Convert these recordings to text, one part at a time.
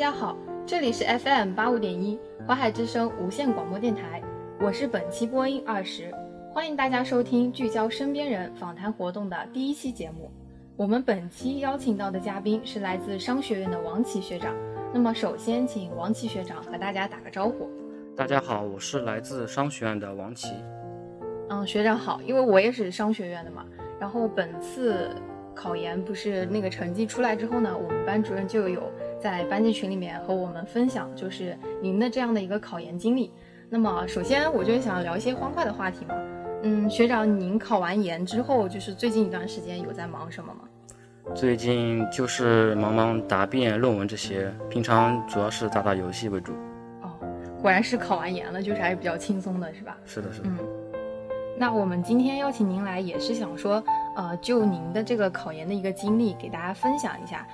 家好，这里是 FM 八五点一淮海之声无线广播电台，我是本期播音二十，欢迎大家收听聚焦身边人访谈活动的第一期节目。我们本期邀请到的嘉宾是来自商学院的王琦学长。那么首先请王琦学长和大家打个招呼。大家好，我是来自商学院的王琦。嗯，学长好，因为我也是商学院的嘛。然后本次考研不是那个成绩出来之后呢，我们班主任就有在班级群里面和我们分享，就是您的这样的一个考研经历。那么首先我就想聊一些欢快的话题嘛。嗯，学长，您考完研之后，就是最近一段时间有在忙什么吗？最近就是忙忙答辩、论文这些，平常主要是打打游戏为主。哦，果然是考完研了，就是还是比较轻松的，是吧？是的，是的。嗯，那我们今天邀请您来，也是想说，呃，就您的这个考研的一个经历，给大家分享一下。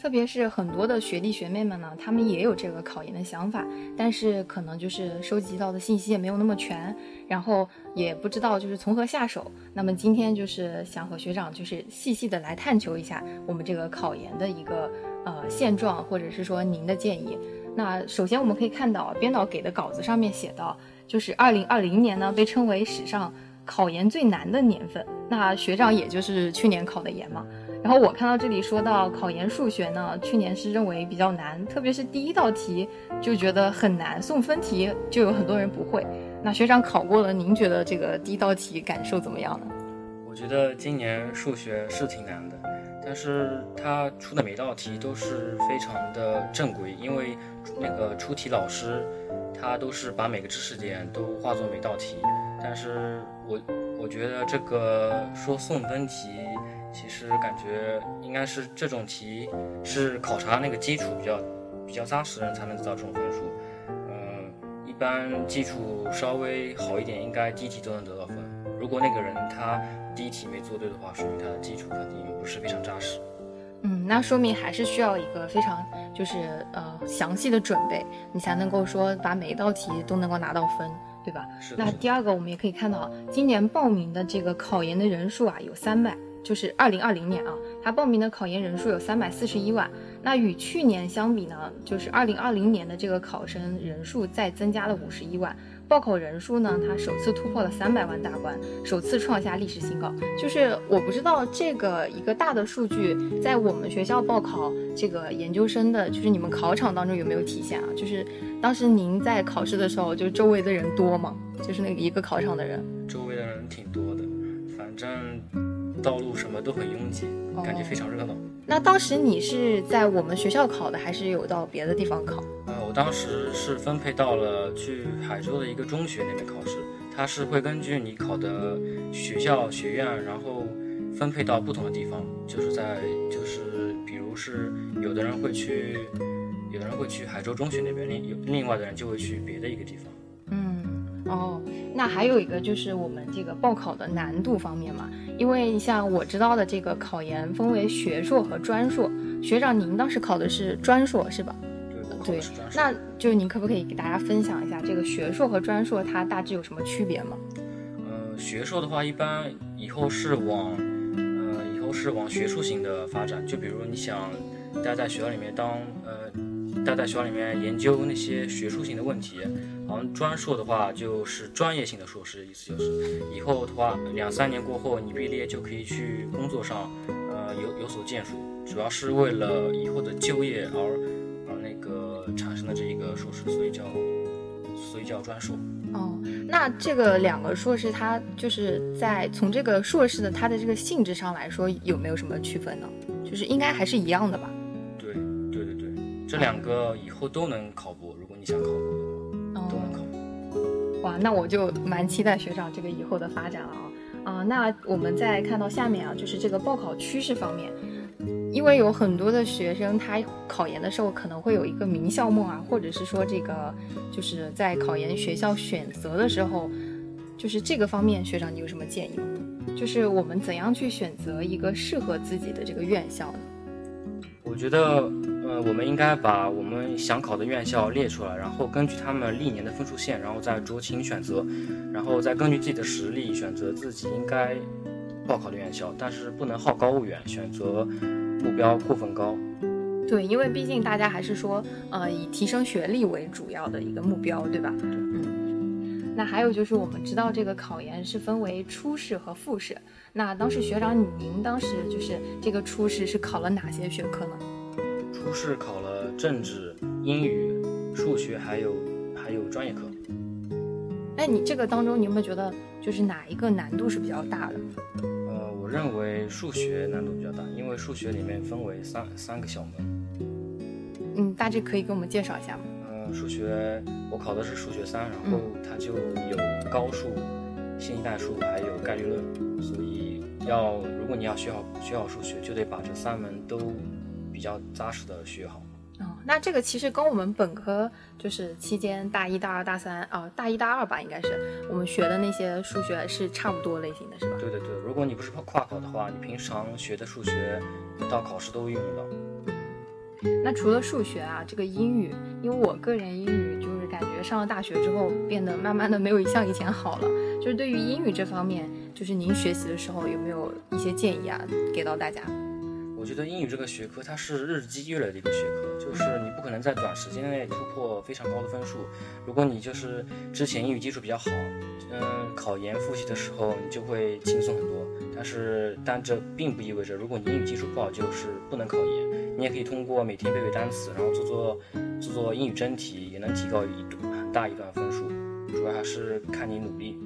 特别是很多的学弟学妹们呢，他们也有这个考研的想法，但是可能就是收集到的信息也没有那么全，然后也不知道就是从何下手。那么今天就是想和学长就是细细的来探求一下我们这个考研的一个呃现状，或者是说您的建议。那首先我们可以看到编导给的稿子上面写到，就是二零二零年呢被称为史上考研最难的年份。那学长也就是去年考的研嘛。然后我看到这里说到考研数学呢，去年是认为比较难，特别是第一道题就觉得很难，送分题就有很多人不会。那学长考过了，您觉得这个第一道题感受怎么样呢？我觉得今年数学是挺难的，但是他出的每道题都是非常的正规，因为那个出题老师他都是把每个知识点都化作每道题。但是我我觉得这个说送分题。其实感觉应该是这种题是考察那个基础比较比较扎实的人才能得到这种分数。嗯，一般基础稍微好一点，应该第一题都能得到分。如果那个人他第一题没做对的话，说明他的基础肯定不是非常扎实。嗯，那说明还是需要一个非常就是呃详细的准备，你才能够说把每一道题都能够拿到分，对吧？是。那第二个我们也可以看到，今年报名的这个考研的人数啊有三百。就是二零二零年啊，他报名的考研人数有三百四十一万。那与去年相比呢，就是二零二零年的这个考生人数再增加了五十一万。报考人数呢，它首次突破了三百万大关，首次创下历史新高。就是我不知道这个一个大的数据在我们学校报考这个研究生的，就是你们考场当中有没有体现啊？就是当时您在考试的时候，就周围的人多吗？就是那个一个考场的人，周围的人挺多的，反正。道路什么都很拥挤，感觉非常热闹。那当时你是在我们学校考的，还是有到别的地方考？呃，我当时是分配到了去海州的一个中学那边考试，它是会根据你考的学校学院，然后分配到不同的地方。就是在就是，比如是有的人会去，有的人会去海州中学那边，另有另外的人就会去别的一个地方。嗯，哦。那还有一个就是我们这个报考的难度方面嘛，因为像我知道的这个考研分为学硕和专硕，学长您当时考的是专硕是吧？对，那就您可不可以给大家分享一下这个学硕和专硕它大致有什么区别吗？呃，学硕的话一般以后是往，呃，以后是往学术型的发展，就比如你想待在学校里面当，呃。待在学校里面研究那些学术性的问题，好像专硕的话就是专业性的硕士，意思就是以后的话两三年过后你毕业就可以去工作上，呃有有所建树，主要是为了以后的就业而而那个产生的这一个硕士，所以叫所以叫专硕。哦，那这个两个硕士它就是在从这个硕士的它的这个性质上来说有没有什么区分呢？就是应该还是一样的吧？这两个以后都能考博，如果你想考博的话，都能考。哇，那我就蛮期待学长这个以后的发展了啊！啊，那我们再看到下面啊，就是这个报考趋势方面，因为有很多的学生他考研的时候可能会有一个名校梦啊，或者是说这个就是在考研学校选择的时候，就是这个方面，学长你有什么建议吗？就是我们怎样去选择一个适合自己的这个院校呢？我觉得。呃，我们应该把我们想考的院校列出来，然后根据他们历年的分数线，然后再酌情选择，然后再根据自己的实力选择自己应该报考的院校，但是不能好高骛远，选择目标过分高。对，因为毕竟大家还是说，呃，以提升学历为主要的一个目标，对吧？对嗯。那还有就是，我们知道这个考研是分为初试和复试。那当时学长，您当时就是这个初试是考了哪些学科呢？初试考了政治、英语、数学，还有还有专业课。那你这个当中，你有没有觉得就是哪一个难度是比较大的？呃，我认为数学难度比较大，因为数学里面分为三三个小门。嗯，大致可以给我们介绍一下吗？嗯，数学我考的是数学三，然后它就有高数、线性代数，还有概率论，所以要如果你要学好学好数学，就得把这三门都比较扎实的学好。哦，那这个其实跟我们本科就是期间大一、大二、大三啊，大一、大二吧，应该是我们学的那些数学是差不多类型的，是吧？对对对，如果你不是跨考的话，你平常学的数学到考试都会用到。那除了数学啊，这个英语，因为我个人英语就是感觉上了大学之后变得慢慢的没有像以前好了。就是对于英语这方面，就是您学习的时候有没有一些建议啊，给到大家？我觉得英语这个学科它是日积月累的一个学科，就是你不可能在短时间内突破非常高的分数。如果你就是之前英语基础比较好，嗯，考研复习的时候你就会轻松很多。但是，但这并不意味着如果你英语基础不好就是不能考研。你也可以通过每天背背单词，然后做做做做英语真题，也能提高一很大一段分数。主要还是看你努力。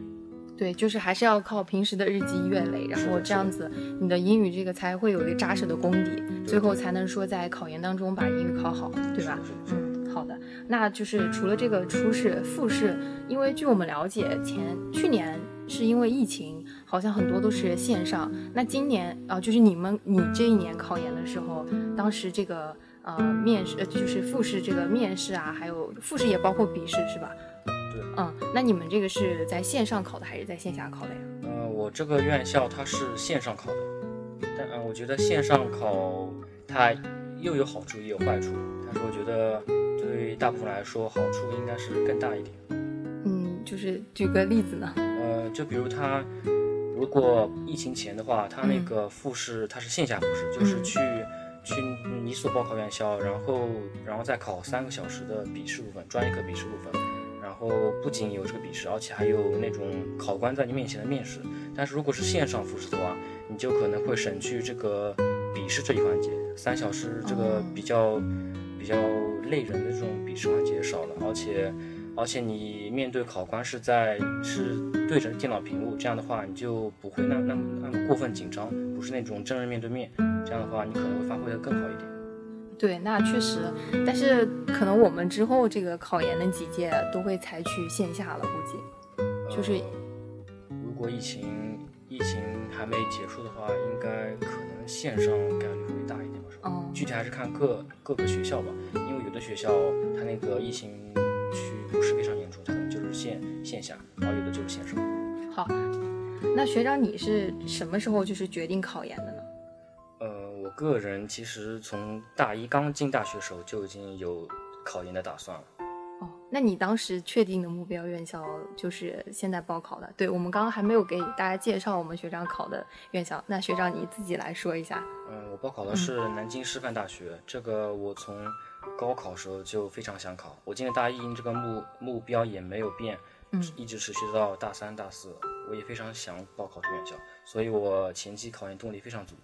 对，就是还是要靠平时的日积月累，然后这样子你的英语这个才会有一个扎实的功底，最后才能说在考研当中把英语考好，对吧？嗯，好的。那就是除了这个初试、复试，因为据我们了解，前去年是因为疫情。好像很多都是线上。那今年啊，就是你们你这一年考研的时候，当时这个呃面试，呃就是复试这个面试啊，还有复试也包括笔试是吧？对。嗯，那你们这个是在线上考的还是在线下考的呀？呃，我这个院校它是线上考的，但嗯，我觉得线上考它又有好处也有坏处，但是我觉得对大部分来说好处应该是更大一点。嗯，就是举个例子呢？呃，就比如它。如果疫情前的话，他那个复试他是线下复试，就是去去你所报考院校，然后然后再考三个小时的笔试部分，专业课笔试部分，然后不仅有这个笔试，而且还有那种考官在你面前的面试。但是如果是线上复试的话，你就可能会省去这个笔试这一环节，三小时这个比较比较累人的这种笔试环节少了，而且。而且你面对考官是在是对着电脑屏幕，这样的话你就不会那那么那么过分紧张，不是那种真人面对面，这样的话你可能会发挥的更好一点。对，那确实，但是可能我们之后这个考研的几届都会采取线下了，估计就是，如果疫情疫情还没结束的话，应该可能线上概率会大一点吧，是吧？嗯，具体还是看各各个学校吧，因为有的学校它那个疫情。区不是非常严重，它可能就是线线下，然后有的就是线上。好，那学长你是什么时候就是决定考研的呢？呃，我个人其实从大一刚进大学时候就已经有考研的打算了。哦，那你当时确定的目标院校就是现在报考的？对，我们刚刚还没有给大家介绍我们学长考的院校，那学长你自己来说一下。嗯，我报考的是南京师范大学，这个我从。高考时候就非常想考，我今年大一这个目目标也没有变，嗯，一直持续到大三、大四，我也非常想报考这个院校，所以我前期考研动力非常足。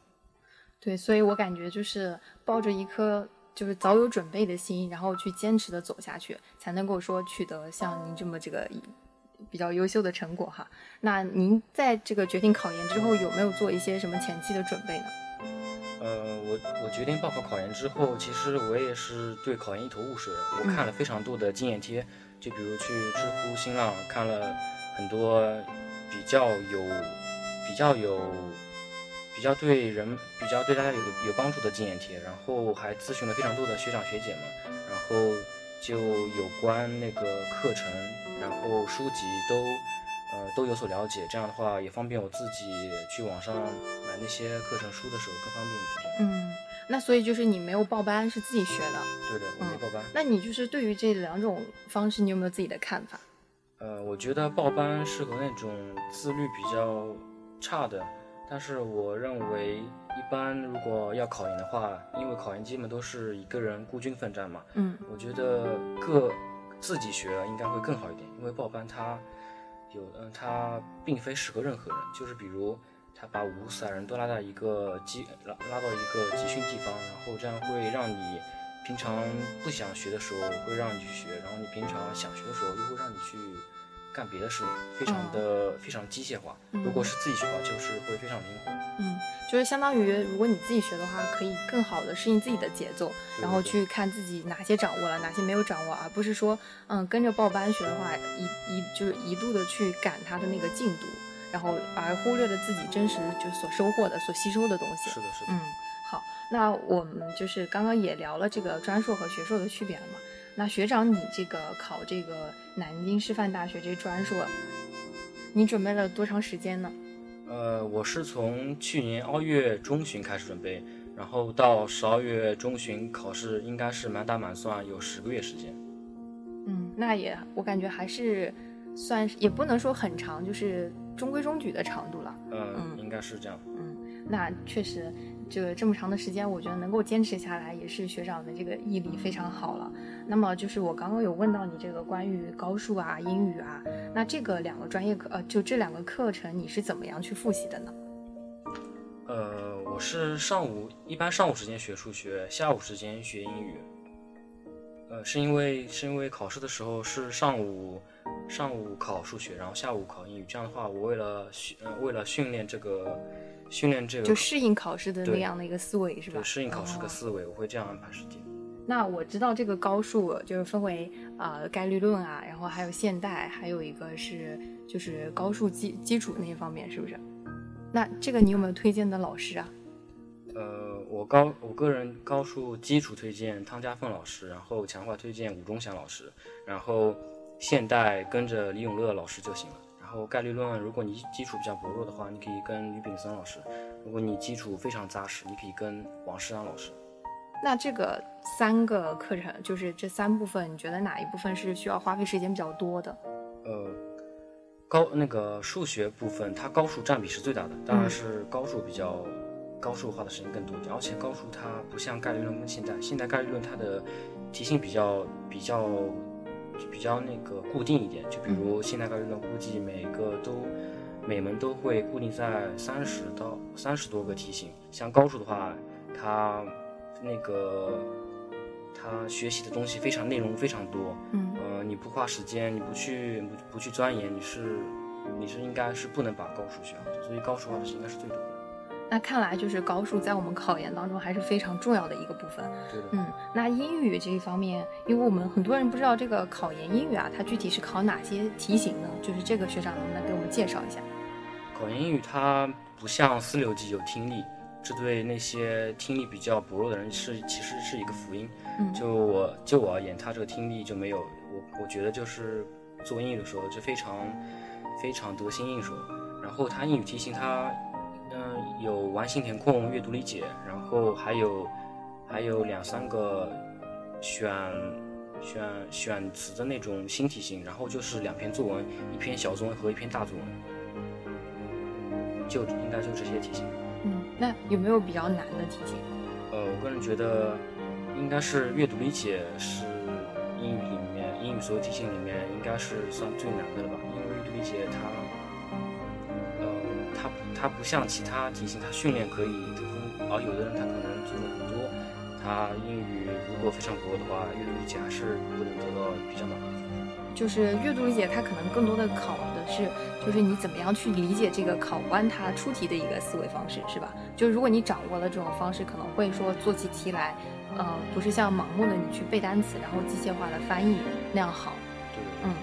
对，所以我感觉就是抱着一颗就是早有准备的心，然后去坚持的走下去，才能够说取得像您这么这个比较优秀的成果哈。那您在这个决定考研之后，有没有做一些什么前期的准备呢？呃，我我决定报考考研之后，其实我也是对考研一头雾水。我看了非常多的经验贴，就比如去知乎、新浪看了很多比较有、比较有、比较对人、比较对大家有有帮助的经验贴，然后还咨询了非常多的学长学姐们，然后就有关那个课程，然后书籍都。呃，都有所了解，这样的话也方便我自己去网上买那些课程书的时候更方便一点。嗯，那所以就是你没有报班，是自己学的？对的，我没报班。那你就是对于这两种方式，你有没有自己的看法？呃，我觉得报班适合那种自律比较差的，但是我认为一般如果要考研的话，因为考研基本都是一个人孤军奋战嘛，嗯。我觉得各自己学应该会更好一点，因为报班它有，嗯，它并非适合任何人，就是比如他把五四海人都拉到一个集拉拉到一个集训地方，然后这样会让你平常不想学的时候会让你去学，然后你平常想学的时候又会让你去干别的事情，非常的、非常机械化。嗯如果是自己学的话，就是会非常灵活。嗯，就是相当于如果你自己学的话，可以更好的适应自己的节奏，对然后去看自己哪些掌握了，哪些没有掌握，而不是说，嗯，跟着报班学的话，一一就是一度的去赶他的那个进度，然后而忽略了自己真实就所收获的、所吸收的东西。是的，是的。嗯，好，那我们就是刚刚也聊了这个专硕和学硕的区别了嘛。那学长，你这个考这个南京师范大学这专硕，你准备了多长时间呢？呃，我是从去年二月中旬开始准备，然后到十二月中旬考试，应该是满打满算有十个月时间。嗯，那也我感觉还是算是，也不能说很长，就是中规中矩的长度了。嗯，嗯应该是这样。嗯，那确实，就这么长的时间，我觉得能够坚持下来，也是学长的这个毅力非常好了。那么就是我刚刚有问到你这个关于高数啊、英语啊，那这个两个专业课，呃，就这两个课程，你是怎么样去复习的呢？呃，我是上午一般上午时间学数学，下午时间学英语。呃，是因为是因为考试的时候是上午上午考数学，然后下午考英语，这样的话，我为了训呃为了训练这个训练这个就适应考试的那样的一个思维是吧？对适应考试哦的思维，我会这样安排时间。那我知道这个高数就是分为呃概率论啊，然后还有现代，还有一个是就是高数基基础那一方面，是不是？那这个你有没有推荐的老师啊？呃，我高我个人高数基础推荐汤家凤老师，然后强化推荐吴忠祥老师，然后现代跟着李永乐老师就行了。然后概率论，如果你基础比较薄弱的话，你可以跟吕炳森老师；如果你基础非常扎实，你可以跟王世安老师。那这个三个课程，就是这三部分，你觉得哪一部分是需要花费时间比较多的？呃，高那个数学部分，它高数占比是最大的，当然是高数比较高数花的时间更多一点，而且高数它不像概率论跟现代，现代概率论它的题型比较比较比较那个固定一点，就比如现代概率论估计每个都每门都会固定在三十到三十多个题型，像高数的话，它那个他学习的东西非常内容非常多，嗯呃，你不花时间，你不去不不去钻研，你是你是应该是不能把高数学好的，所以高数花的时间应该是最多的。那看来就是高数在我们考研当中还是非常重要的一个部分。对的，嗯，那英语这一方面，因为我们很多人不知道这个考研英语啊，它具体是考哪些题型呢？就是这个学长能不能给我们介绍一下？考研英语它不像四六级有听力，这对那些听力比较薄弱的人是其实是一个福音。嗯就我就我而言，他这个听力就没有我我觉得就是做英语的时候就非常非常得心应手。然后他英语题型它嗯、有完形填空、阅读理解，然后还有还有两三个选选选词的那种新题型，然后就是两篇作文，一篇小作文和一篇大作文，就应该就这些题型。嗯，那有没有比较难的题型？呃，我个人觉得应该是阅读理解是英语里面英语所有题型里面应该是算最难的了吧？因为阅读理解它，呃，它它不像其他题型，它训练可以得分，而有的人他可能做了很多，他英语如果非常薄的话，阅读理解还是不能得到比较满的分数。就是阅读理解，它可能更多的考的是，就是你怎么样去理解这个考官他出题的一个思维方式，是吧？就是如果你掌握了这种方式，可能会说做起题来，呃，不是像盲目的你去背单词，然后机械化的翻译那样好。对对嗯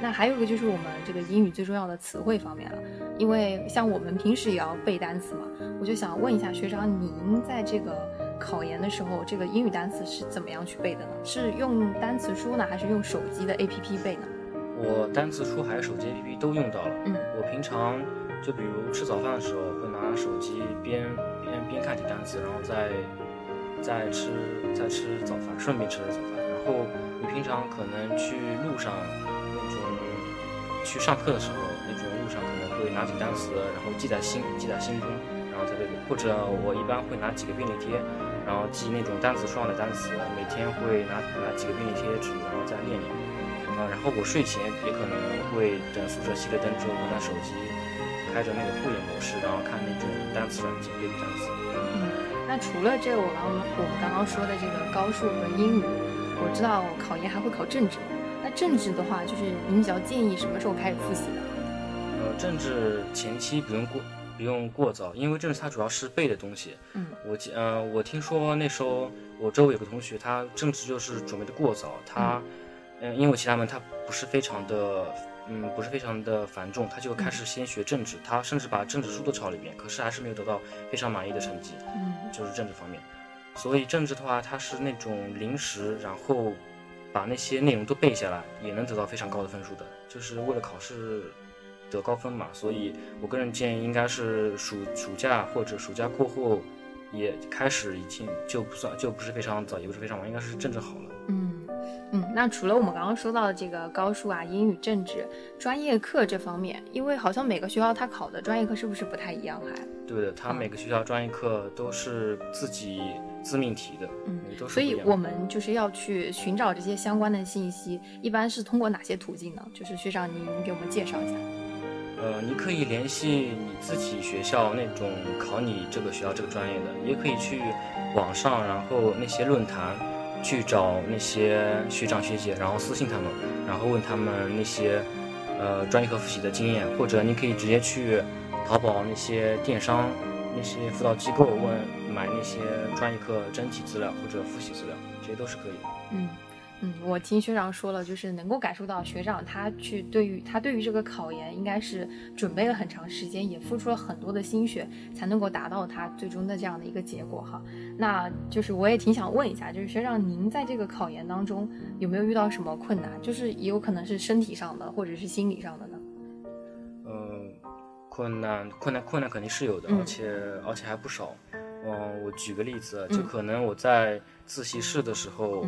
那还有一个就是我们这个英语最重要的词汇方面了，因为像我们平时也要背单词嘛，我就想问一下学长，您在这个考研的时候，这个英语单词是怎么样去背的呢？是用单词书呢，还是用手机的 APP 背呢？我单词书还有手机 APP 都用到了。嗯我平常就比如吃早饭的时候，会拿手机边边边看几单词，然后再再吃再吃早饭，顺便吃早饭。然后你平常可能去路上那种去上课的时候，那种路上可能会拿几单词，然后记在心记在心中，然后再背背，或者我一般会拿几个便利贴，然后记那种单词书上的单词，每天会拿拿几个便利贴纸，然后再练练。啊，然后我睡前也可能会等宿舍熄了灯之后，拿手机开着那个护眼模式，然后看那种单词软件背背单词。嗯，那除了这，我刚我们刚刚说的这个高数和英语，我知道考研还会考政治。那政治的话，就是您比较建议什么时候开始复习呢？呃，政治前期不用过不用过早，因为政治它主要是背的东西。嗯，我记呃，我听说那时候我周围有个同学，他政治就是准备的过早，他嗯，因为其他门它不是非常的嗯不是非常的繁重，他就开始先学政治，他甚至把政治书都抄了一遍，可是还是没有得到非常满意的成绩。嗯，就是政治方面，所以政治的话，它是那种临时，然后把那些内容都背下来，也能得到非常高的分数的，就是为了考试。得高分嘛，所以我个人建议应该是暑暑假或者暑假过后，也开始已经就不算就不是非常早，也不是非常晚，应该是政治好了。嗯嗯，那除了我们刚刚说到的这个高数啊、英语、政治专业课这方面，因为好像每个学校它考的专业课是不是不太一样？还对的，它每个学校专业课都是自己自命题的，嗯，都是所以我们就是要去寻找这些相关的信息，一般是通过哪些途径呢？就是学长，您给我们介绍一下。呃，你可以联系你自己学校那种考你这个学校这个专业的，也可以去网上，然后那些论坛去找那些学长学姐，然后私信他们，然后问他们那些呃专业课复习的经验，或者你可以直接去淘宝那些电商那些辅导机构问买那些专业课真题资料或者复习资料，这些都是可以的。嗯。嗯，我听学长说了，就是能够感受到学长他去对于他对于这个考研应该是准备了很长时间，也付出了很多的心血，才能够达到他最终的这样的一个结果哈。那就是我也挺想问一下，就是学长您在这个考研当中有没有遇到什么困难？就是也有可能是身体上的，或者是心理上的呢？嗯，困难困难困难肯定是有的，而且而且还不少。嗯，我举个例子，就可能我在自习室的时候。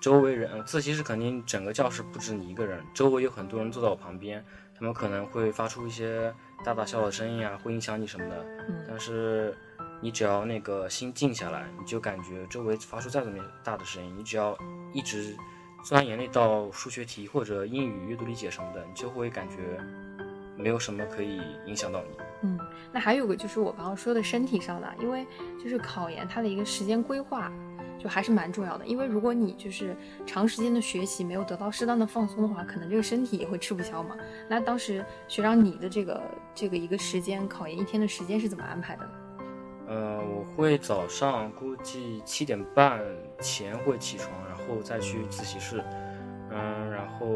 周围人，自习室肯定整个教室不止你一个人，周围有很多人坐在我旁边，他们可能会发出一些大大小小的声音啊，会影响你什么的。嗯。但是你只要那个心静下来，你就感觉周围发出再怎么大的声音，你只要一直钻研那道数学题或者英语阅读理解什么的，你就会感觉没有什么可以影响到你。嗯，那还有个就是我刚刚说的身体上的，因为就是考研它的一个时间规划。就还是蛮重要的，因为如果你就是长时间的学习没有得到适当的放松的话，可能这个身体也会吃不消嘛。那当时学长你的这个这个一个时间考研一天的时间是怎么安排的？呃，我会早上估计七点半前会起床，然后再去自习室，嗯，然后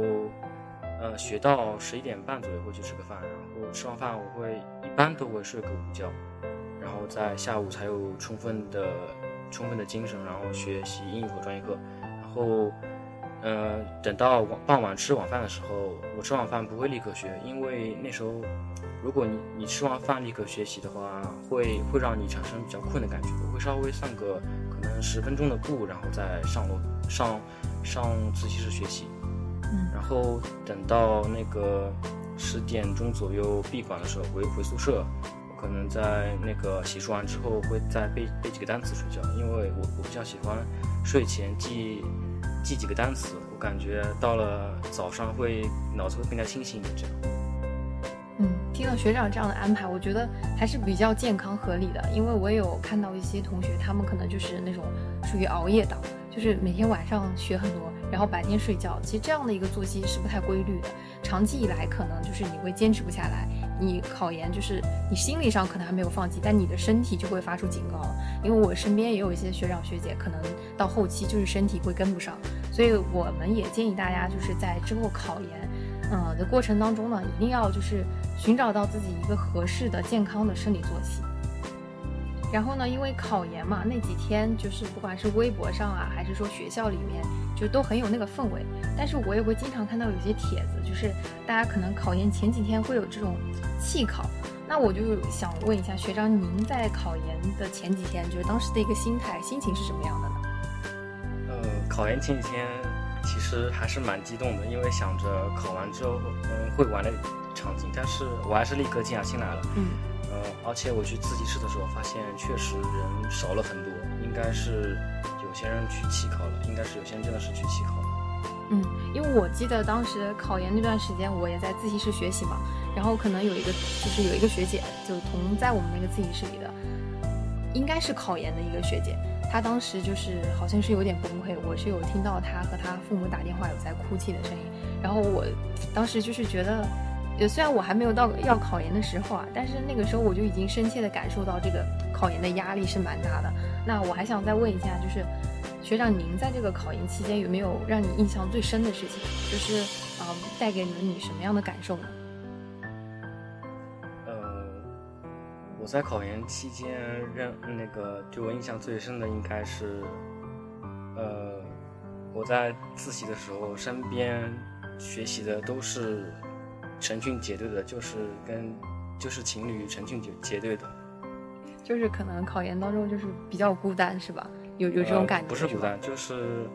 呃学到十一点半左右会去吃个饭，然后吃完饭我会一般都会睡个午觉，然后在下午才有充分的。充分的精神，然后学习英语和专业课，然后，呃，等到晚傍晚吃晚饭的时候，我吃晚饭不会立刻学，因为那时候，如果你你吃完饭立刻学习的话，会会让你产生比较困的感觉，我会稍微散个可能十分钟的步，然后再上楼上上自习室学习，嗯，然后等到那个十点钟左右闭馆的时候回回宿舍。可能在那个洗漱完之后，会再背背几个单词睡觉，因为我我比较喜欢睡前记记几个单词，我感觉到了早上会脑子会更加清醒一点。这样。嗯，听到学长这样的安排，我觉得还是比较健康合理的，因为我有看到一些同学，他们可能就是那种属于熬夜党，就是每天晚上学很多，然后白天睡觉，其实这样的一个作息是不太规律的，长期以来可能就是你会坚持不下来。你考研就是你心理上可能还没有放弃，但你的身体就会发出警告了。因为我身边也有一些学长学姐，可能到后期就是身体会跟不上，所以我们也建议大家就是在之后考研，嗯的过程当中呢，一定要就是寻找到自己一个合适的健康的生理作息。然后呢，因为考研嘛，那几天就是不管是微博上啊，还是说学校里面，就都很有那个氛围。但是我也会经常看到有些帖子，就是大家可能考研前几天会有这种弃考。那我就想问一下学长，您在考研的前几天，就是当时的一个心态、心情是什么样的呢？呃，考研前几天其实还是蛮激动的，因为想着考完之后，嗯，会玩的场景。但是我还是立刻静下心来了。嗯。呃，而且我去自习室的时候，发现确实人少了很多，应该是有些人去弃考了，应该是有些人真的是去弃考了。嗯，因为我记得当时考研那段时间，我也在自习室学习嘛，然后可能有一个就是有一个学姐，就同在我们那个自习室里的，应该是考研的一个学姐，她当时就是好像是有点崩溃，我是有听到她和她父母打电话有在哭泣的声音，然后我当时就是觉得。虽然我还没有到要考研的时候啊，但是那个时候我就已经深切的感受到这个考研的压力是蛮大的。那我还想再问一下，就是学长您在这个考研期间有没有让你印象最深的事情？就是嗯，带给了你什么样的感受呢？我在考研期间认那个对我印象最深的应该是，呃，我在自习的时候身边学习的都是。成群结队的，就是跟就是情侣成群结结队的，就是可能考研当中就是比较孤单，是吧？有有这种感觉？不是孤单，就是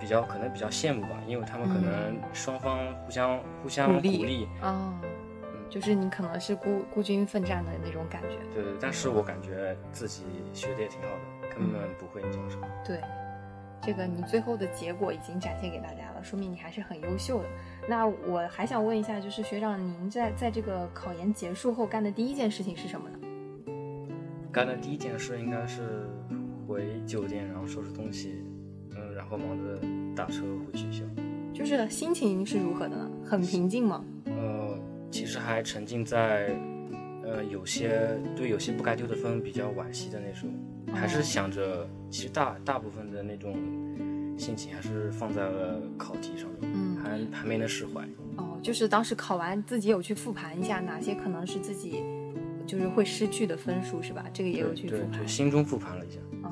比较可能比较羡慕吧，因为他们可能双方互相互相鼓励啊，就是你可能是孤孤军奋战的那种感觉。对对，但是我感觉自己学的也挺好的，根本不会影响什么。对。这个你最后的结果已经展现给大家了，说明你还是很优秀的。那我还想问一下，就是学长，您在在这个考研结束后干的第一件事情是什么呢？干的第一件事应该是回酒店，然后收拾东西，嗯，然后忙着打车回学校。就是心情是如何的呢？很平静吗？呃，其实还沉浸在，呃，有些对有些不该丢的分比较惋惜的那种。还是想着，其实大大部分的那种心情还是放在了考题上面，嗯，还还没能释怀。哦，就是当时考完自己有去复盘一下，哪些可能是自己就是会失去的分数，是吧？这个也有去复盘，心中复盘了一下。哦，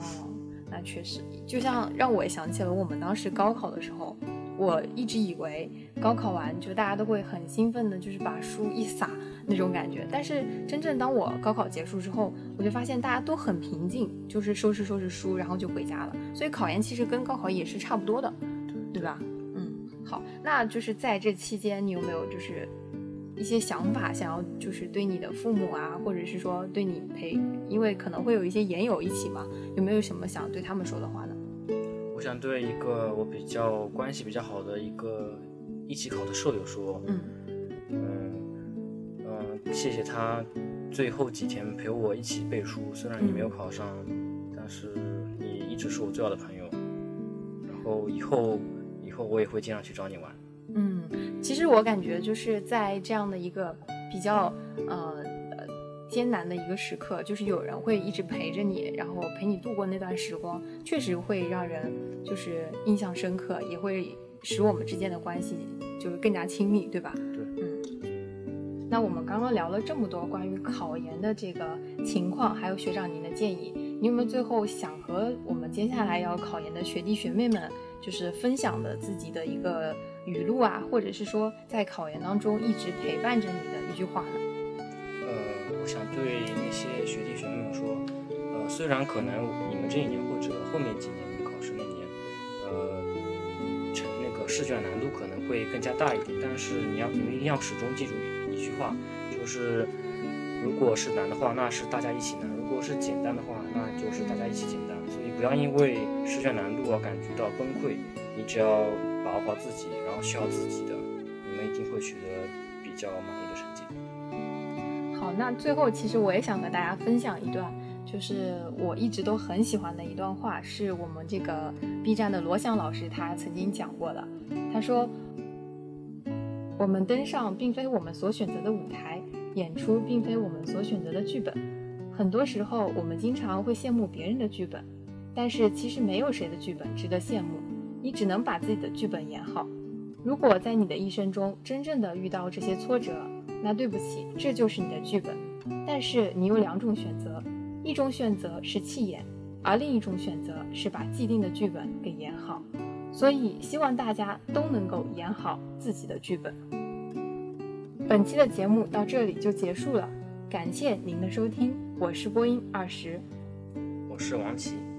那确实，就像让我想起了我们当时高考的时候，我一直以为高考完就大家都会很兴奋的，就是把书一撒。那种感觉，但是真正当我高考结束之后，我就发现大家都很平静，就是收拾收拾书，然后就回家了。所以考研其实跟高考也是差不多的，对吧？嗯，好，那就是在这期间，你有没有就是一些想法，想要就是对你的父母啊，或者是说对你陪，因为可能会有一些研友一起嘛，有没有什么想对他们说的话呢？我想对一个我比较关系比较好的一个一起考的舍友说，嗯嗯嗯。谢谢他，最后几天陪我一起背书。虽然你没有考上，但是你一直是我最好的朋友。然后以后，以后我也会经常去找你玩。嗯，其实我感觉就是在这样的一个比较呃艰难的一个时刻，就是有人会一直陪着你，然后陪你度过那段时光，确实会让人就是印象深刻，也会使我们之间的关系就是更加亲密，对吧？对，嗯。那我们刚刚聊了这么多关于考研的这个情况，还有学长您的建议，你有没有最后想和我们接下来要考研的学弟学妹们，就是分享的自己的一个语录啊，或者是说在考研当中一直陪伴着你的一句话呢？呃，我想对那些学弟学妹们说，呃，虽然可能你们这一年或者后面几年试卷难度可能会更加大一点，但是你要你们一定要始终记住。一句话就是，如果是难的话，那是大家一起难；如果是简单的话，那就是大家一起简单。所以不要因为试卷难度而感觉到崩溃，你只要把握好自己，然后需要自己的，你们一定会取得比较满意的成绩。好，那最后其实我也想和大家分享一段，就是我一直都很喜欢的一段话，是我们这个 B 站的罗翔老师他曾经讲过的，他说。我们登上并非我们所选择的舞台，演出并非我们所选择的剧本。很多时候，我们经常会羡慕别人的剧本，但是其实没有谁的剧本值得羡慕。你只能把自己的剧本演好。如果在你的一生中真正的遇到这些挫折，那对不起，这就是你的剧本。但是你有两种选择，一种选择是弃演，而另一种选择是把既定的剧本给演好。所以，希望大家都能够演好自己的剧本。本期的节目到这里就结束了，感谢您的收听，我是播音二十，我是王琦。